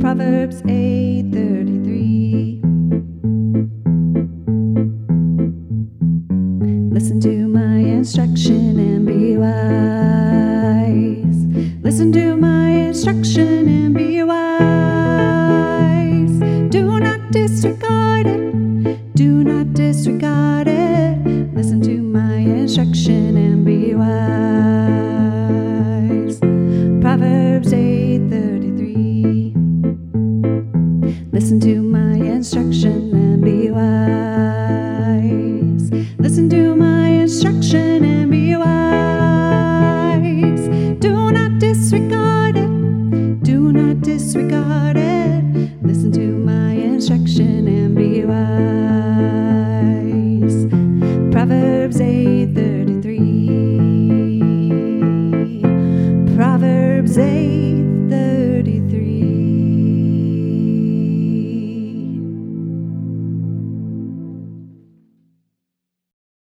Proverbs 8:33 Listen to my instruction and be wise. Listen to my instruction and be wise. Do not disregard it. Do not disregard it. Listen to my instruction and be wise. Proverbs 8:33 Listen to my instruction and be wise. Listen to my instruction and be wise. Do not disregard it. Do not disregard it. Listen to my instruction and be wise. Proverbs 8:33. Proverbs 8